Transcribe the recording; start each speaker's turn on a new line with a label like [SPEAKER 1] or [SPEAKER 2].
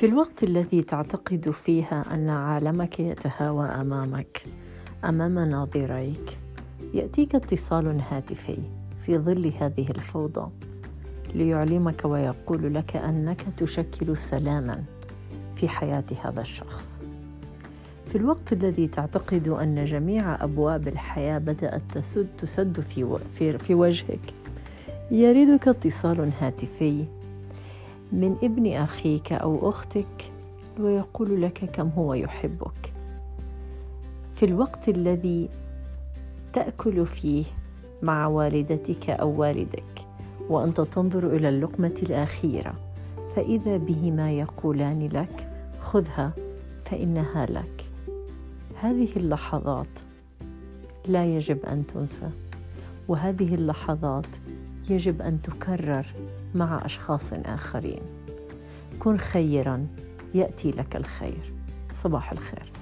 [SPEAKER 1] في الوقت الذي تعتقد فيها أن عالمك يتهاوى أمامك أمام ناظريك يأتيك اتصال هاتفي في ظل هذه الفوضى ليعلمك ويقول لك أنك تشكل سلاما في حياة هذا الشخص. في الوقت الذي تعتقد أن جميع أبواب الحياة بدأت تسد تسد في في, في وجهك يريدك اتصال هاتفي من ابن أخيك أو أختك ويقول لك كم هو يحبك. في الوقت الذي تأكل فيه مع والدتك أو والدك وأنت تنظر إلى اللقمة الأخيرة فإذا بهما يقولان لك خذها فإنها لك. هذه اللحظات لا يجب أن تنسى وهذه اللحظات يجب أن تكرر مع أشخاص آخرين. كن خيرا يأتي لك الخير. صباح الخير.